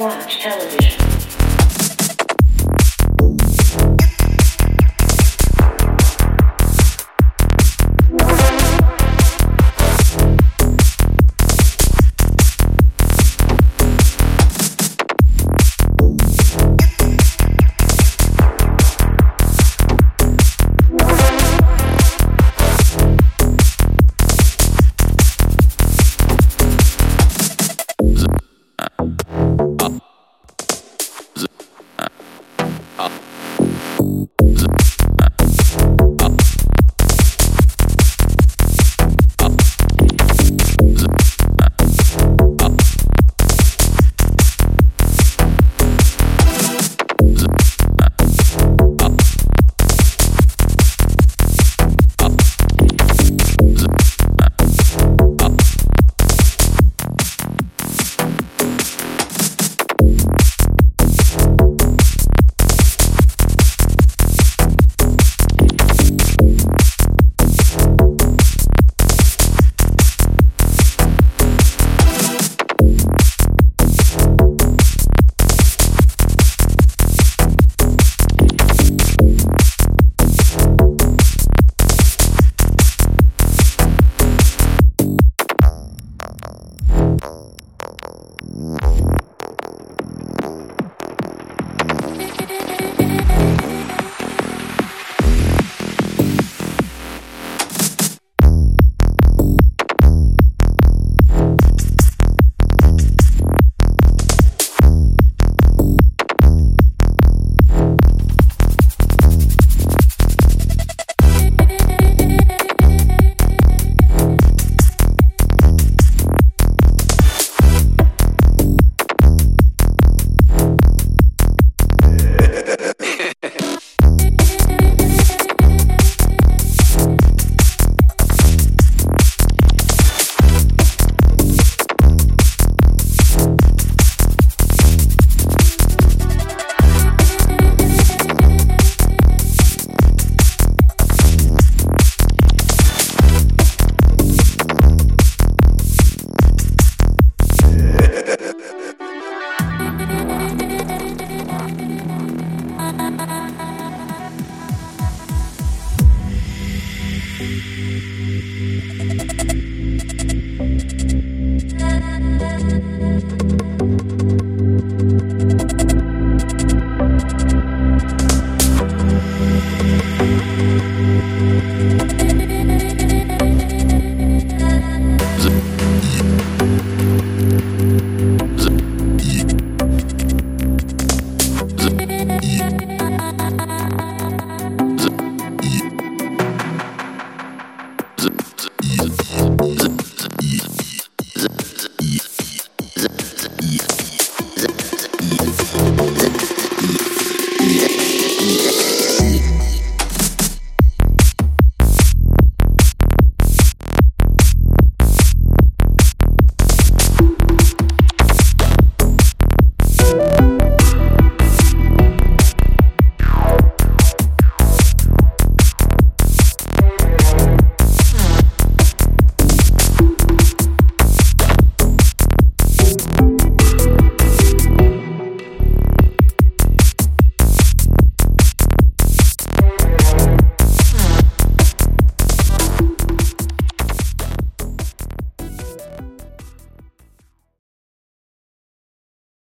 watch television. Thank you.